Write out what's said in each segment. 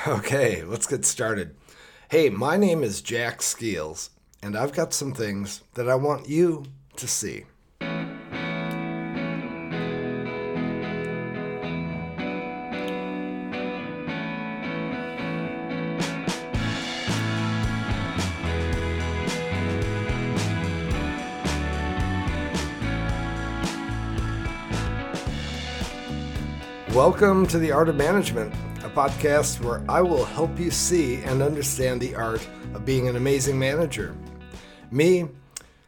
Okay, let's get started. Hey, my name is Jack Skeels, and I've got some things that I want you to see. Welcome to the Art of Management, podcast where I will help you see and understand the art of being an amazing manager. Me,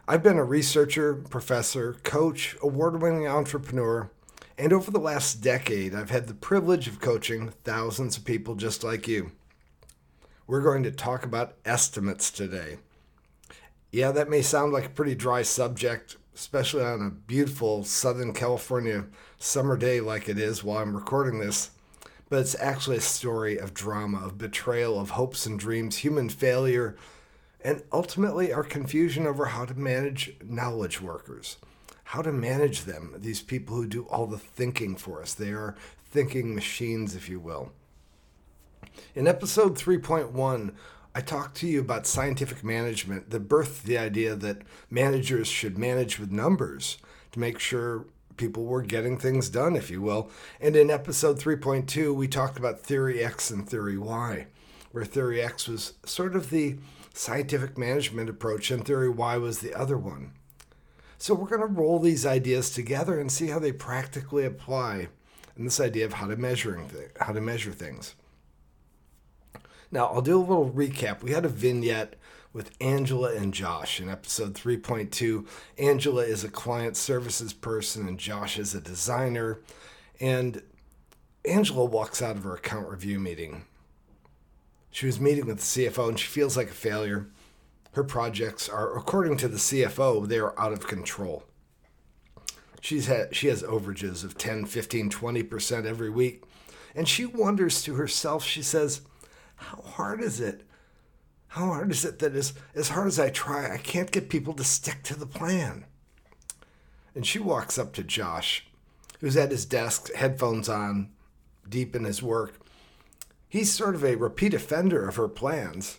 I've been a researcher, professor, coach, award winning entrepreneur, and over the last decade, I've had the privilege of coaching thousands of people just like you. We're going to talk about estimates today. Yeah, that may sound like a pretty dry subject, especially on a beautiful Southern California summer day like it is while I'm recording this. But it's actually a story of drama, of betrayal, of hopes and dreams, human failure, and ultimately our confusion over how to manage knowledge workers. How to manage them, these people who do all the thinking for us. They are thinking machines, if you will. In episode 3.1, I talked to you about scientific management that birthed the idea that managers should manage with numbers to make sure people were getting things done, if you will. And in episode 3.2, we talked about theory X and theory Y, where theory X was sort of the scientific management approach and theory Y was the other one. So we're going to roll these ideas together and see how they practically apply in this idea of how to measuring th- how to measure things. Now, I'll do a little recap. We had a vignette with Angela and Josh in episode 3.2. Angela is a client services person and Josh is a designer. And Angela walks out of her account review meeting. She was meeting with the CFO and she feels like a failure. Her projects are, according to the CFO, they are out of control. She's had, she has overages of 10, 15, 20% every week. And she wonders to herself, she says, how hard is it? How hard is it that as, as hard as I try, I can't get people to stick to the plan? And she walks up to Josh, who's at his desk, headphones on, deep in his work. He's sort of a repeat offender of her plans.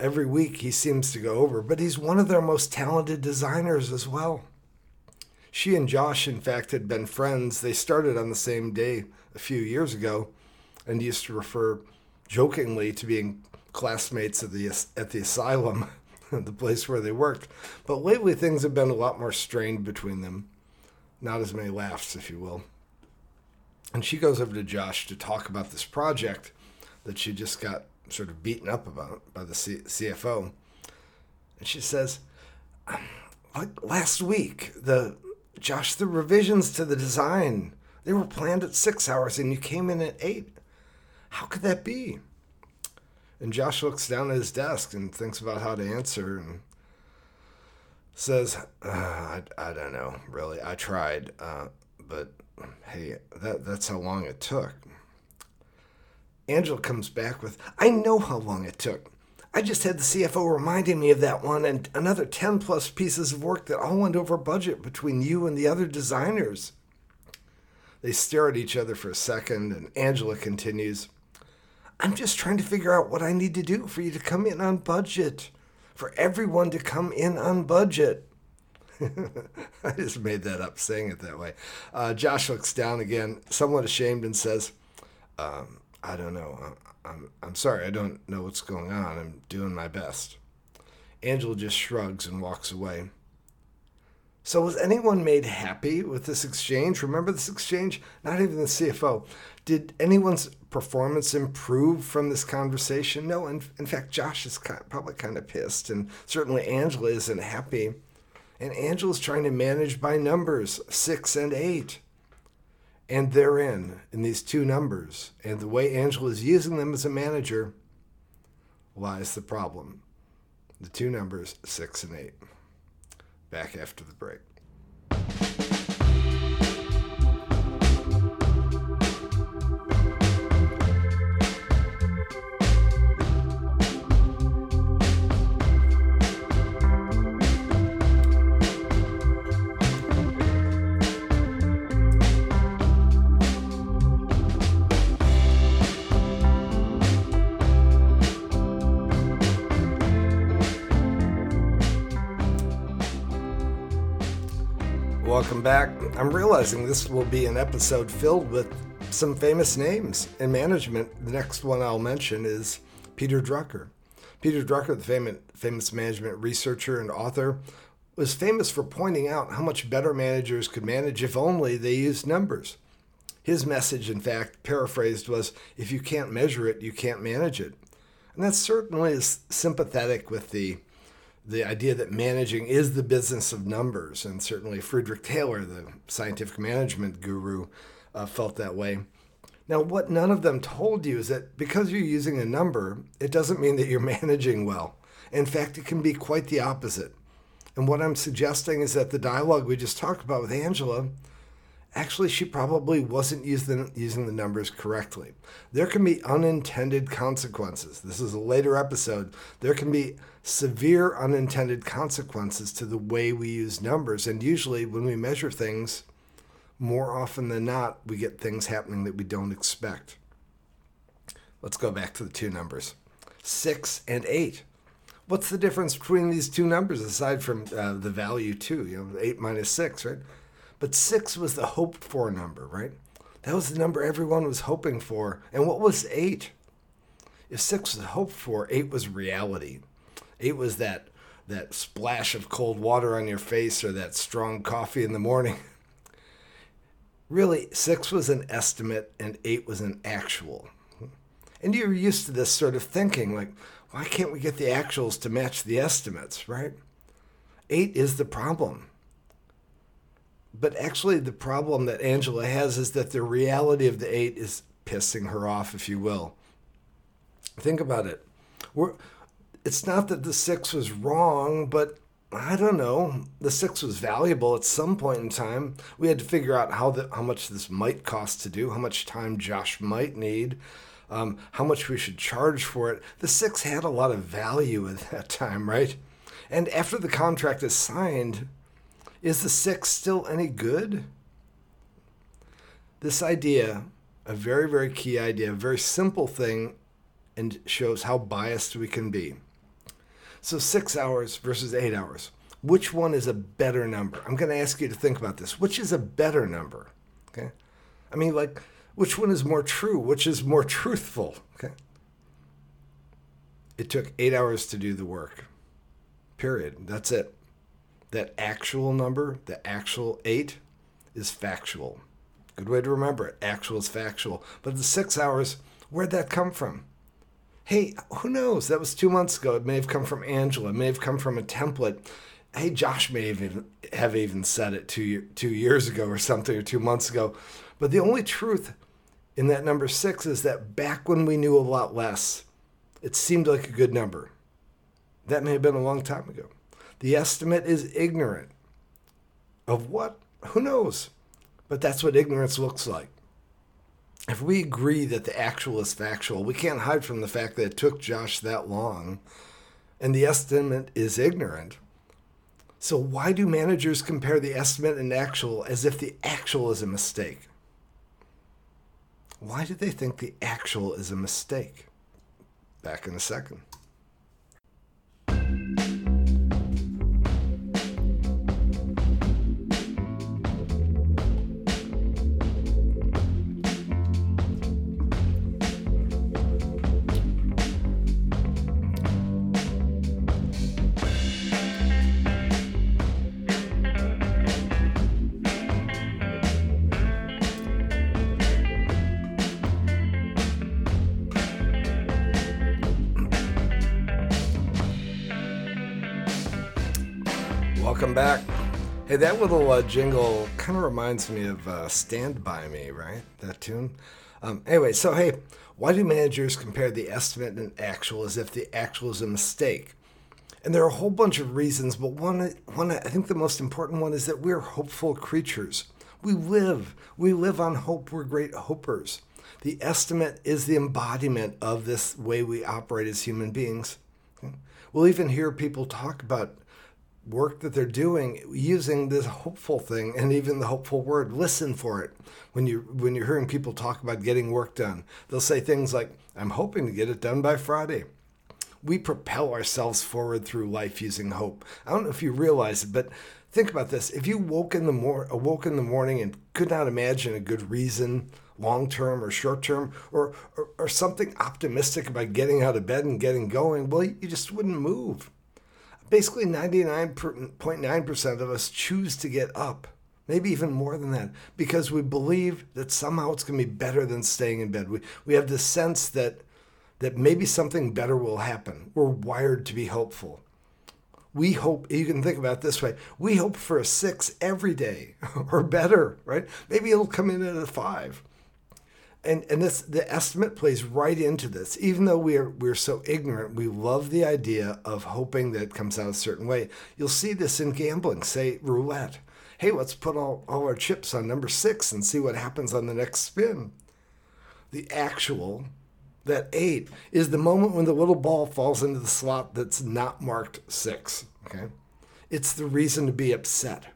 Every week he seems to go over, but he's one of their most talented designers as well. She and Josh, in fact, had been friends. They started on the same day a few years ago and used to refer jokingly to being classmates at the at the asylum, the place where they worked. But lately things have been a lot more strained between them. Not as many laughs, if you will. And she goes over to Josh to talk about this project that she just got sort of beaten up about by the C- CFO. And she says, like last week, the Josh, the revisions to the design, they were planned at six hours and you came in at eight. How could that be? And Josh looks down at his desk and thinks about how to answer and says, uh, I, I don't know, really. I tried, uh, but hey, that, that's how long it took. Angela comes back with, I know how long it took. I just had the CFO reminding me of that one and another 10 plus pieces of work that all went over budget between you and the other designers. They stare at each other for a second, and Angela continues, I'm just trying to figure out what I need to do for you to come in on budget, for everyone to come in on budget. I just made that up saying it that way. Uh, Josh looks down again, somewhat ashamed, and says, um, I don't know. I'm, I'm sorry. I don't know what's going on. I'm doing my best. Angela just shrugs and walks away. So, was anyone made happy with this exchange? Remember this exchange? Not even the CFO. Did anyone's performance improve from this conversation? No. In, in fact, Josh is kind, probably kind of pissed, and certainly Angela isn't happy. And Angela's trying to manage by numbers six and eight. And therein, in these two numbers, and the way Angela is using them as a manager, lies the problem. The two numbers, six and eight. Back after the break. Back. I'm realizing this will be an episode filled with some famous names in management. The next one I'll mention is Peter Drucker. Peter Drucker, the famous, famous management researcher and author, was famous for pointing out how much better managers could manage if only they used numbers. His message, in fact, paraphrased, was if you can't measure it, you can't manage it. And that certainly is sympathetic with the the idea that managing is the business of numbers. And certainly Frederick Taylor, the scientific management guru, uh, felt that way. Now, what none of them told you is that because you're using a number, it doesn't mean that you're managing well. In fact, it can be quite the opposite. And what I'm suggesting is that the dialogue we just talked about with Angela actually she probably wasn't using, using the numbers correctly. There can be unintended consequences. This is a later episode. There can be severe unintended consequences to the way we use numbers. And usually, when we measure things, more often than not, we get things happening that we don't expect. Let's go back to the two numbers six and eight. What's the difference between these two numbers aside from uh, the value two? You know, eight minus six, right? But six was the hoped for number, right? That was the number everyone was hoping for. And what was eight? If six was hoped for, eight was reality. Eight was that that splash of cold water on your face or that strong coffee in the morning. Really, six was an estimate and eight was an actual. And you're used to this sort of thinking like, why can't we get the actuals to match the estimates, right? Eight is the problem. But actually, the problem that Angela has is that the reality of the eight is pissing her off, if you will. Think about it. We're, it's not that the six was wrong, but I don't know. The six was valuable at some point in time. We had to figure out how the, how much this might cost to do, how much time Josh might need, um, how much we should charge for it. The six had a lot of value at that time, right? And after the contract is signed, is the six still any good? This idea, a very, very key idea, a very simple thing, and shows how biased we can be. So, six hours versus eight hours. Which one is a better number? I'm going to ask you to think about this. Which is a better number? Okay. I mean, like, which one is more true? Which is more truthful? Okay. It took eight hours to do the work. Period. That's it that actual number, the actual eight, is factual. Good way to remember it. Actual is factual. But the six hours, where'd that come from? Hey, who knows? That was two months ago. It may have come from Angela. It may have come from a template. Hey, Josh may have even, have even said it two, two years ago or something, or two months ago. But the only truth in that number six is that back when we knew a lot less, it seemed like a good number. That may have been a long time ago. The estimate is ignorant. Of what? Who knows? But that's what ignorance looks like. If we agree that the actual is factual, we can't hide from the fact that it took Josh that long and the estimate is ignorant. So, why do managers compare the estimate and actual as if the actual is a mistake? Why do they think the actual is a mistake? Back in a second. Welcome back. Hey, that little uh, jingle kind of reminds me of uh, Stand By Me, right? That tune? Um, anyway, so hey, why do managers compare the estimate and actual as if the actual is a mistake? And there are a whole bunch of reasons, but one, one I think the most important one is that we're hopeful creatures. We live, we live on hope. We're great hopers. The estimate is the embodiment of this way we operate as human beings. We'll even hear people talk about work that they're doing using this hopeful thing and even the hopeful word listen for it when you when you're hearing people talk about getting work done they'll say things like i'm hoping to get it done by friday we propel ourselves forward through life using hope i don't know if you realize it but think about this. If you woke in the mor- awoke in the morning and could not imagine a good reason, long term or short term, or, or, or something optimistic about getting out of bed and getting going, well, you just wouldn't move. Basically, 99.9% of us choose to get up, maybe even more than that, because we believe that somehow it's going to be better than staying in bed. We, we have this sense that, that maybe something better will happen. We're wired to be hopeful we hope you can think about it this way we hope for a six every day or better right maybe it'll come in at a five and and this the estimate plays right into this even though we're we're so ignorant we love the idea of hoping that it comes out a certain way you'll see this in gambling say roulette hey let's put all, all our chips on number six and see what happens on the next spin the actual that eight is the moment when the little ball falls into the slot that's not marked six. Okay. It's the reason to be upset.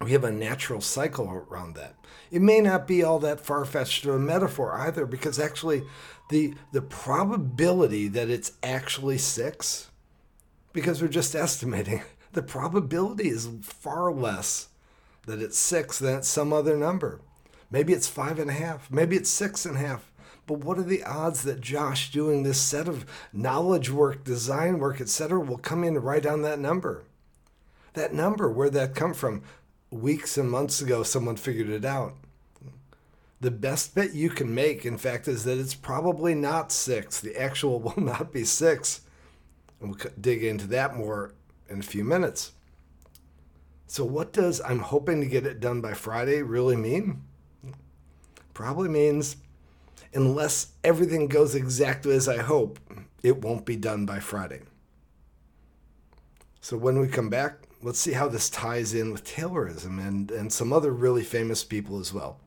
We have a natural cycle around that. It may not be all that far fetched of a metaphor either, because actually, the, the probability that it's actually six, because we're just estimating, the probability is far less that it's six than it's some other number. Maybe it's five and a half, maybe it's six and a half, but what are the odds that Josh doing this set of knowledge work, design work, etc., will come in right on that number? That number, where'd that come from? Weeks and months ago, someone figured it out. The best bet you can make, in fact, is that it's probably not six. The actual will not be six. And we'll dig into that more in a few minutes. So, what does I'm hoping to get it done by Friday really mean? Probably means unless everything goes exactly as I hope, it won't be done by Friday. So when we come back, let's see how this ties in with Taylorism and, and some other really famous people as well.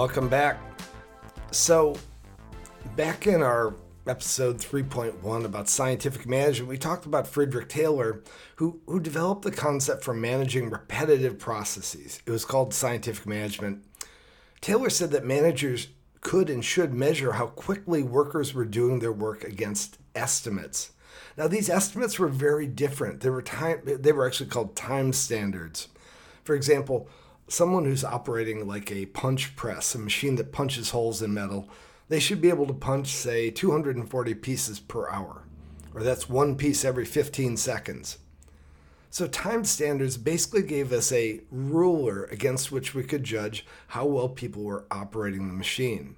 Welcome back. So, back in our episode 3.1 about scientific management, we talked about Frederick Taylor, who, who developed the concept for managing repetitive processes. It was called scientific management. Taylor said that managers could and should measure how quickly workers were doing their work against estimates. Now, these estimates were very different. They were time, they were actually called time standards. For example, someone who's operating like a punch press, a machine that punches holes in metal, they should be able to punch, say, 240 pieces per hour, or that's one piece every 15 seconds. So, time standards basically gave us a ruler against which we could judge how well people were operating the machine.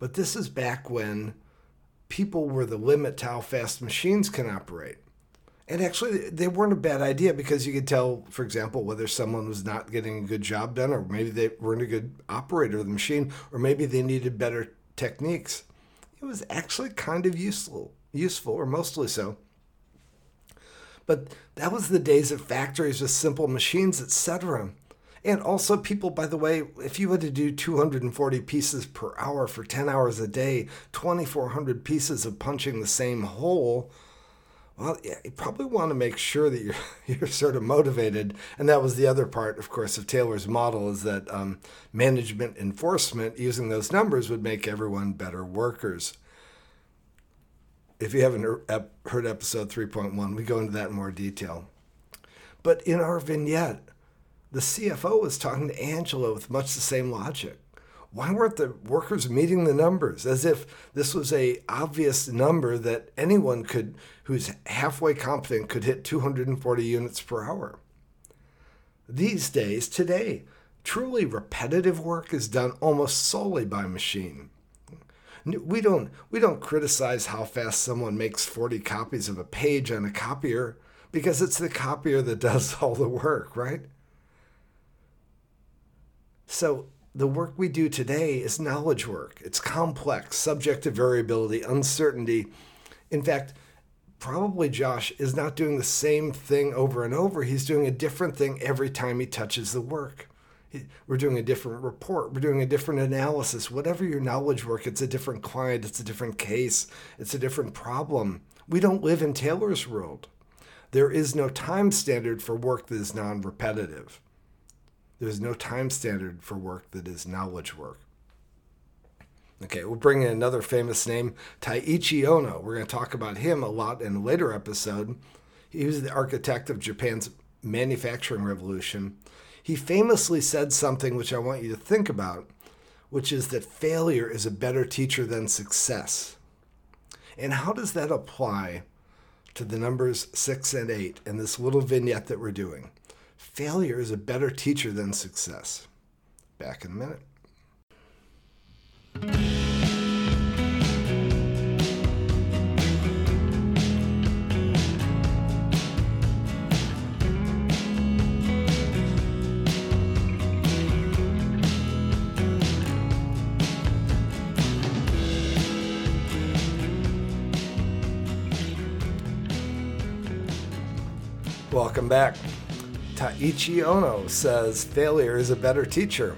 But this is back when people were the limit to how fast machines can operate. And actually, they weren't a bad idea because you could tell, for example, whether someone was not getting a good job done, or maybe they weren't a good operator of the machine, or maybe they needed better techniques. It was actually kind of useful, useful, or mostly so. But that was the days of factories with simple machines, etc. And also, people, by the way, if you had to do 240 pieces per hour for 10 hours a day, 2,400 pieces of punching the same hole, well, you probably want to make sure that you're you're sort of motivated, and that was the other part, of course, of Taylor's model is that um, management enforcement using those numbers would make everyone better workers. If you haven't heard episode 3.1, we go into that in more detail. But in our vignette, the CFO was talking to Angela with much the same logic why weren't the workers meeting the numbers? As if this was a obvious number that anyone could who's halfway competent could hit 240 units per hour. These days today truly repetitive work is done almost solely by machine. We don't we don't criticize how fast someone makes 40 copies of a page on a copier because it's the copier that does all the work right? So the work we do today is knowledge work. It's complex, subject to variability, uncertainty. In fact, probably Josh is not doing the same thing over and over. He's doing a different thing every time he touches the work. We're doing a different report. We're doing a different analysis. Whatever your knowledge work, it's a different client, it's a different case, it's a different problem. We don't live in Taylor's world. There is no time standard for work that is non repetitive. There's no time standard for work that is knowledge work. Okay, we'll bring in another famous name, Taiichi Ohno. We're going to talk about him a lot in a later episode. He was the architect of Japan's manufacturing revolution. He famously said something which I want you to think about, which is that failure is a better teacher than success. And how does that apply to the numbers six and eight in this little vignette that we're doing? Failure is a better teacher than success. Back in a minute. Welcome back. Taiichi Ohno says failure is a better teacher.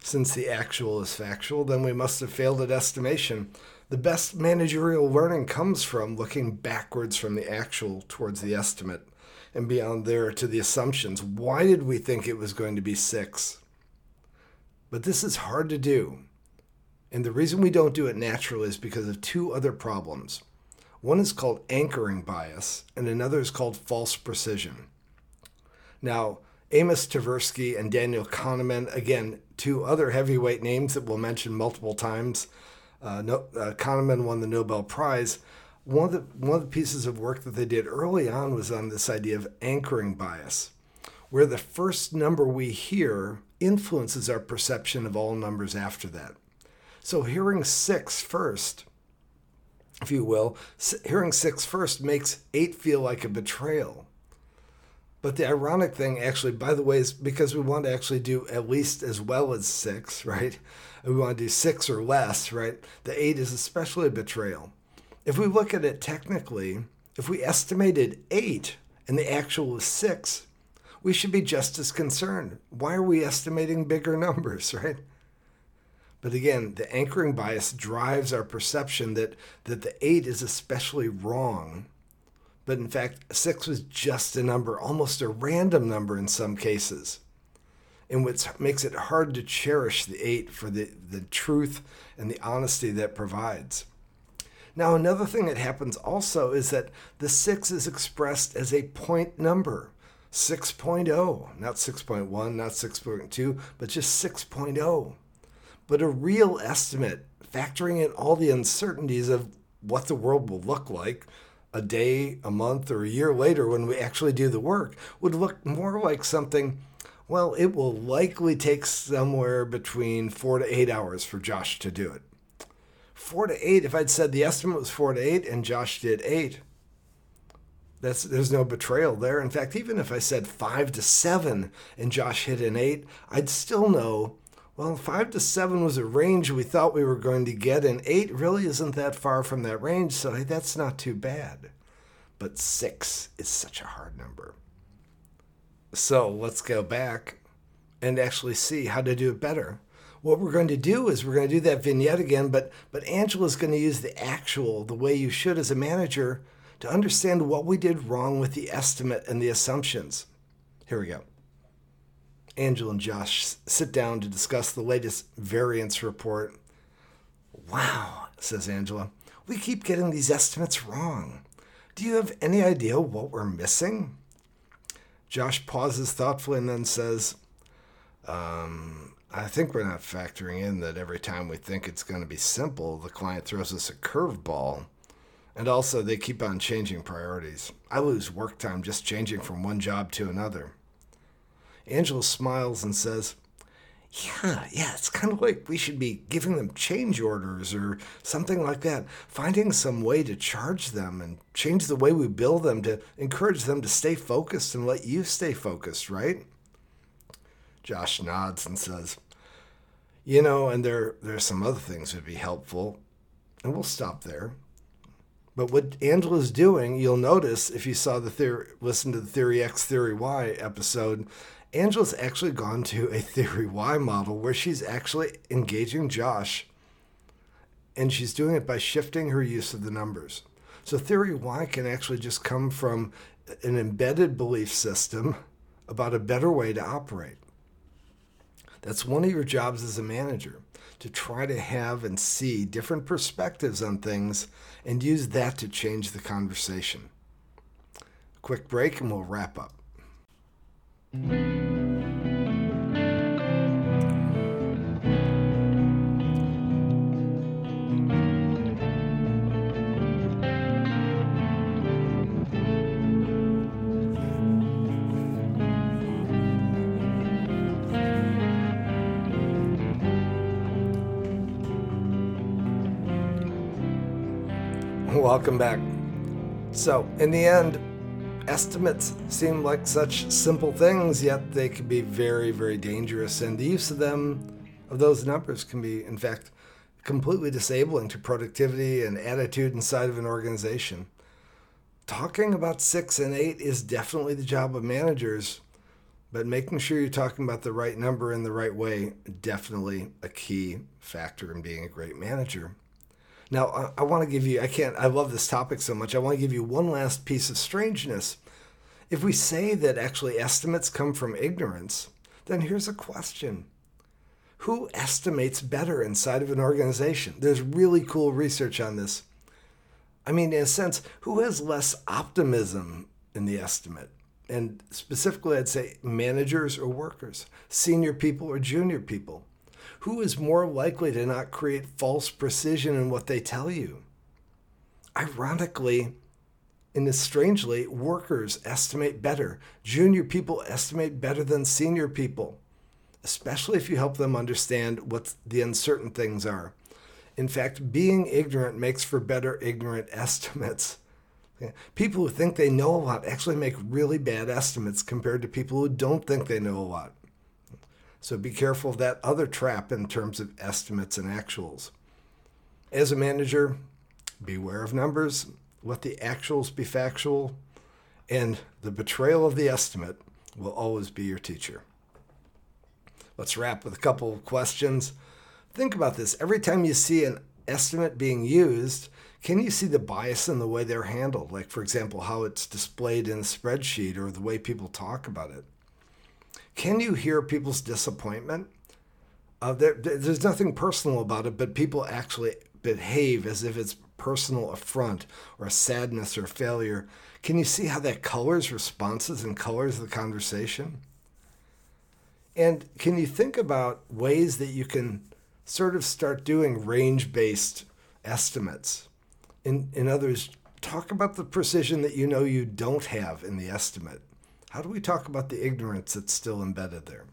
Since the actual is factual, then we must have failed at estimation. The best managerial learning comes from looking backwards from the actual towards the estimate and beyond there to the assumptions. Why did we think it was going to be six? But this is hard to do. And the reason we don't do it naturally is because of two other problems. One is called anchoring bias, and another is called false precision. Now, Amos Tversky and Daniel Kahneman, again, two other heavyweight names that we'll mention multiple times. Uh, no, uh, Kahneman won the Nobel Prize. One of, the, one of the pieces of work that they did early on was on this idea of anchoring bias, where the first number we hear influences our perception of all numbers after that. So hearing six first, if you will, hearing six first makes eight feel like a betrayal. But the ironic thing, actually, by the way, is because we want to actually do at least as well as six, right? We want to do six or less, right? The eight is especially a betrayal. If we look at it technically, if we estimated eight and the actual was six, we should be just as concerned. Why are we estimating bigger numbers, right? But again, the anchoring bias drives our perception that, that the eight is especially wrong but in fact, six was just a number, almost a random number in some cases. And what makes it hard to cherish the eight for the, the truth and the honesty that provides. Now, another thing that happens also is that the six is expressed as a point number 6.0, not 6.1, not 6.2, but just 6.0. But a real estimate, factoring in all the uncertainties of what the world will look like, a day, a month, or a year later when we actually do the work would look more like something, well, it will likely take somewhere between four to eight hours for Josh to do it. Four to eight, if I'd said the estimate was four to eight and Josh did eight, that's, there's no betrayal there. In fact, even if I said five to seven and Josh hit an eight, I'd still know well, five to seven was a range we thought we were going to get, and eight really isn't that far from that range, so that's not too bad. But six is such a hard number. So let's go back and actually see how to do it better. What we're going to do is we're going to do that vignette again, but but Angela's going to use the actual, the way you should as a manager, to understand what we did wrong with the estimate and the assumptions. Here we go. Angela and Josh sit down to discuss the latest variance report. Wow, says Angela, we keep getting these estimates wrong. Do you have any idea what we're missing? Josh pauses thoughtfully and then says, um, I think we're not factoring in that every time we think it's going to be simple, the client throws us a curveball. And also, they keep on changing priorities. I lose work time just changing from one job to another. Angela smiles and says, yeah, yeah, it's kind of like we should be giving them change orders or something like that, finding some way to charge them and change the way we bill them to encourage them to stay focused and let you stay focused, right? Josh nods and says, You know, and there, there are some other things would be helpful. And we'll stop there. But what Angela's doing, you'll notice if you saw the theory, listen to the Theory X, Theory Y episode, Angela's actually gone to a Theory Y model where she's actually engaging Josh and she's doing it by shifting her use of the numbers. So Theory Y can actually just come from an embedded belief system about a better way to operate. That's one of your jobs as a manager to try to have and see different perspectives on things and use that to change the conversation. Quick break and we'll wrap up. Welcome back. So, in the end, estimates seem like such simple things, yet they can be very, very dangerous. And the use of them, of those numbers, can be, in fact, completely disabling to productivity and attitude inside of an organization. Talking about six and eight is definitely the job of managers, but making sure you're talking about the right number in the right way, definitely a key factor in being a great manager. Now, I, I want to give you, I can't, I love this topic so much. I want to give you one last piece of strangeness. If we say that actually estimates come from ignorance, then here's a question Who estimates better inside of an organization? There's really cool research on this. I mean, in a sense, who has less optimism in the estimate? And specifically, I'd say managers or workers, senior people or junior people who is more likely to not create false precision in what they tell you? Ironically, and strangely, workers estimate better. Junior people estimate better than senior people, especially if you help them understand what the uncertain things are. In fact, being ignorant makes for better ignorant estimates. People who think they know a lot actually make really bad estimates compared to people who don't think they know a lot. So be careful of that other trap in terms of estimates and actuals. As a manager, beware of numbers, let the actuals be factual, and the betrayal of the estimate will always be your teacher. Let's wrap with a couple of questions. Think about this. Every time you see an estimate being used, can you see the bias in the way they're handled? Like, for example, how it's displayed in a spreadsheet or the way people talk about it. Can you hear people's disappointment? Uh, there, there's nothing personal about it, but people actually behave as if it's personal affront or sadness or failure. Can you see how that colors responses and colors the conversation? And can you think about ways that you can sort of start doing range based estimates? In, in others, talk about the precision that you know you don't have in the estimate. How do we talk about the ignorance that's still embedded there?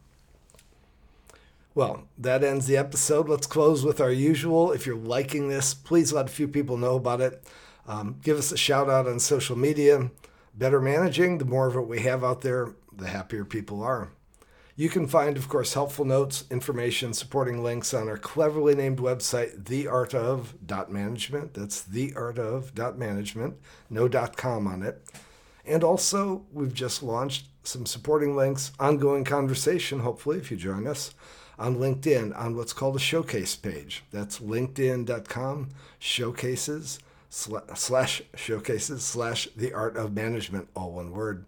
Well, that ends the episode. Let's close with our usual. If you're liking this, please let a few people know about it. Um, give us a shout out on social media. Better managing, the more of it we have out there, the happier people are. You can find, of course, helpful notes, information, supporting links on our cleverly named website, theartof.management. That's theartof.management, no .com on it. And also, we've just launched some supporting links, ongoing conversation, hopefully, if you join us, on LinkedIn on what's called a showcase page. That's linkedin.com showcases slash showcases slash the art of management, all one word.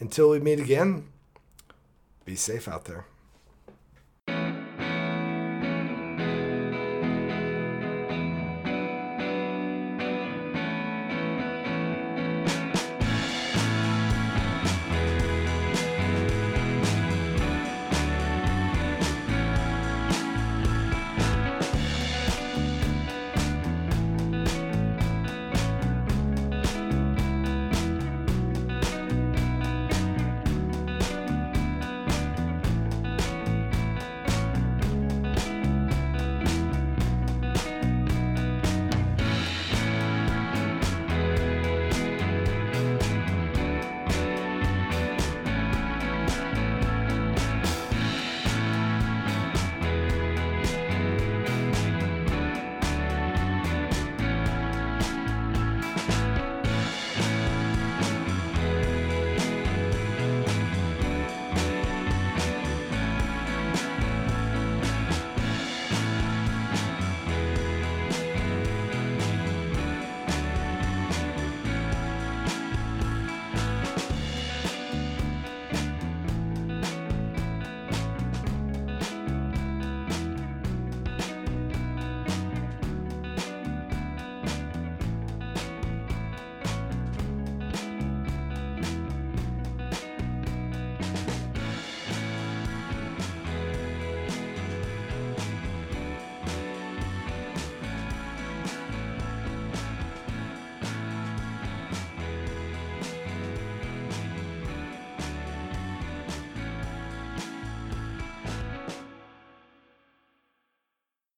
Until we meet again, be safe out there.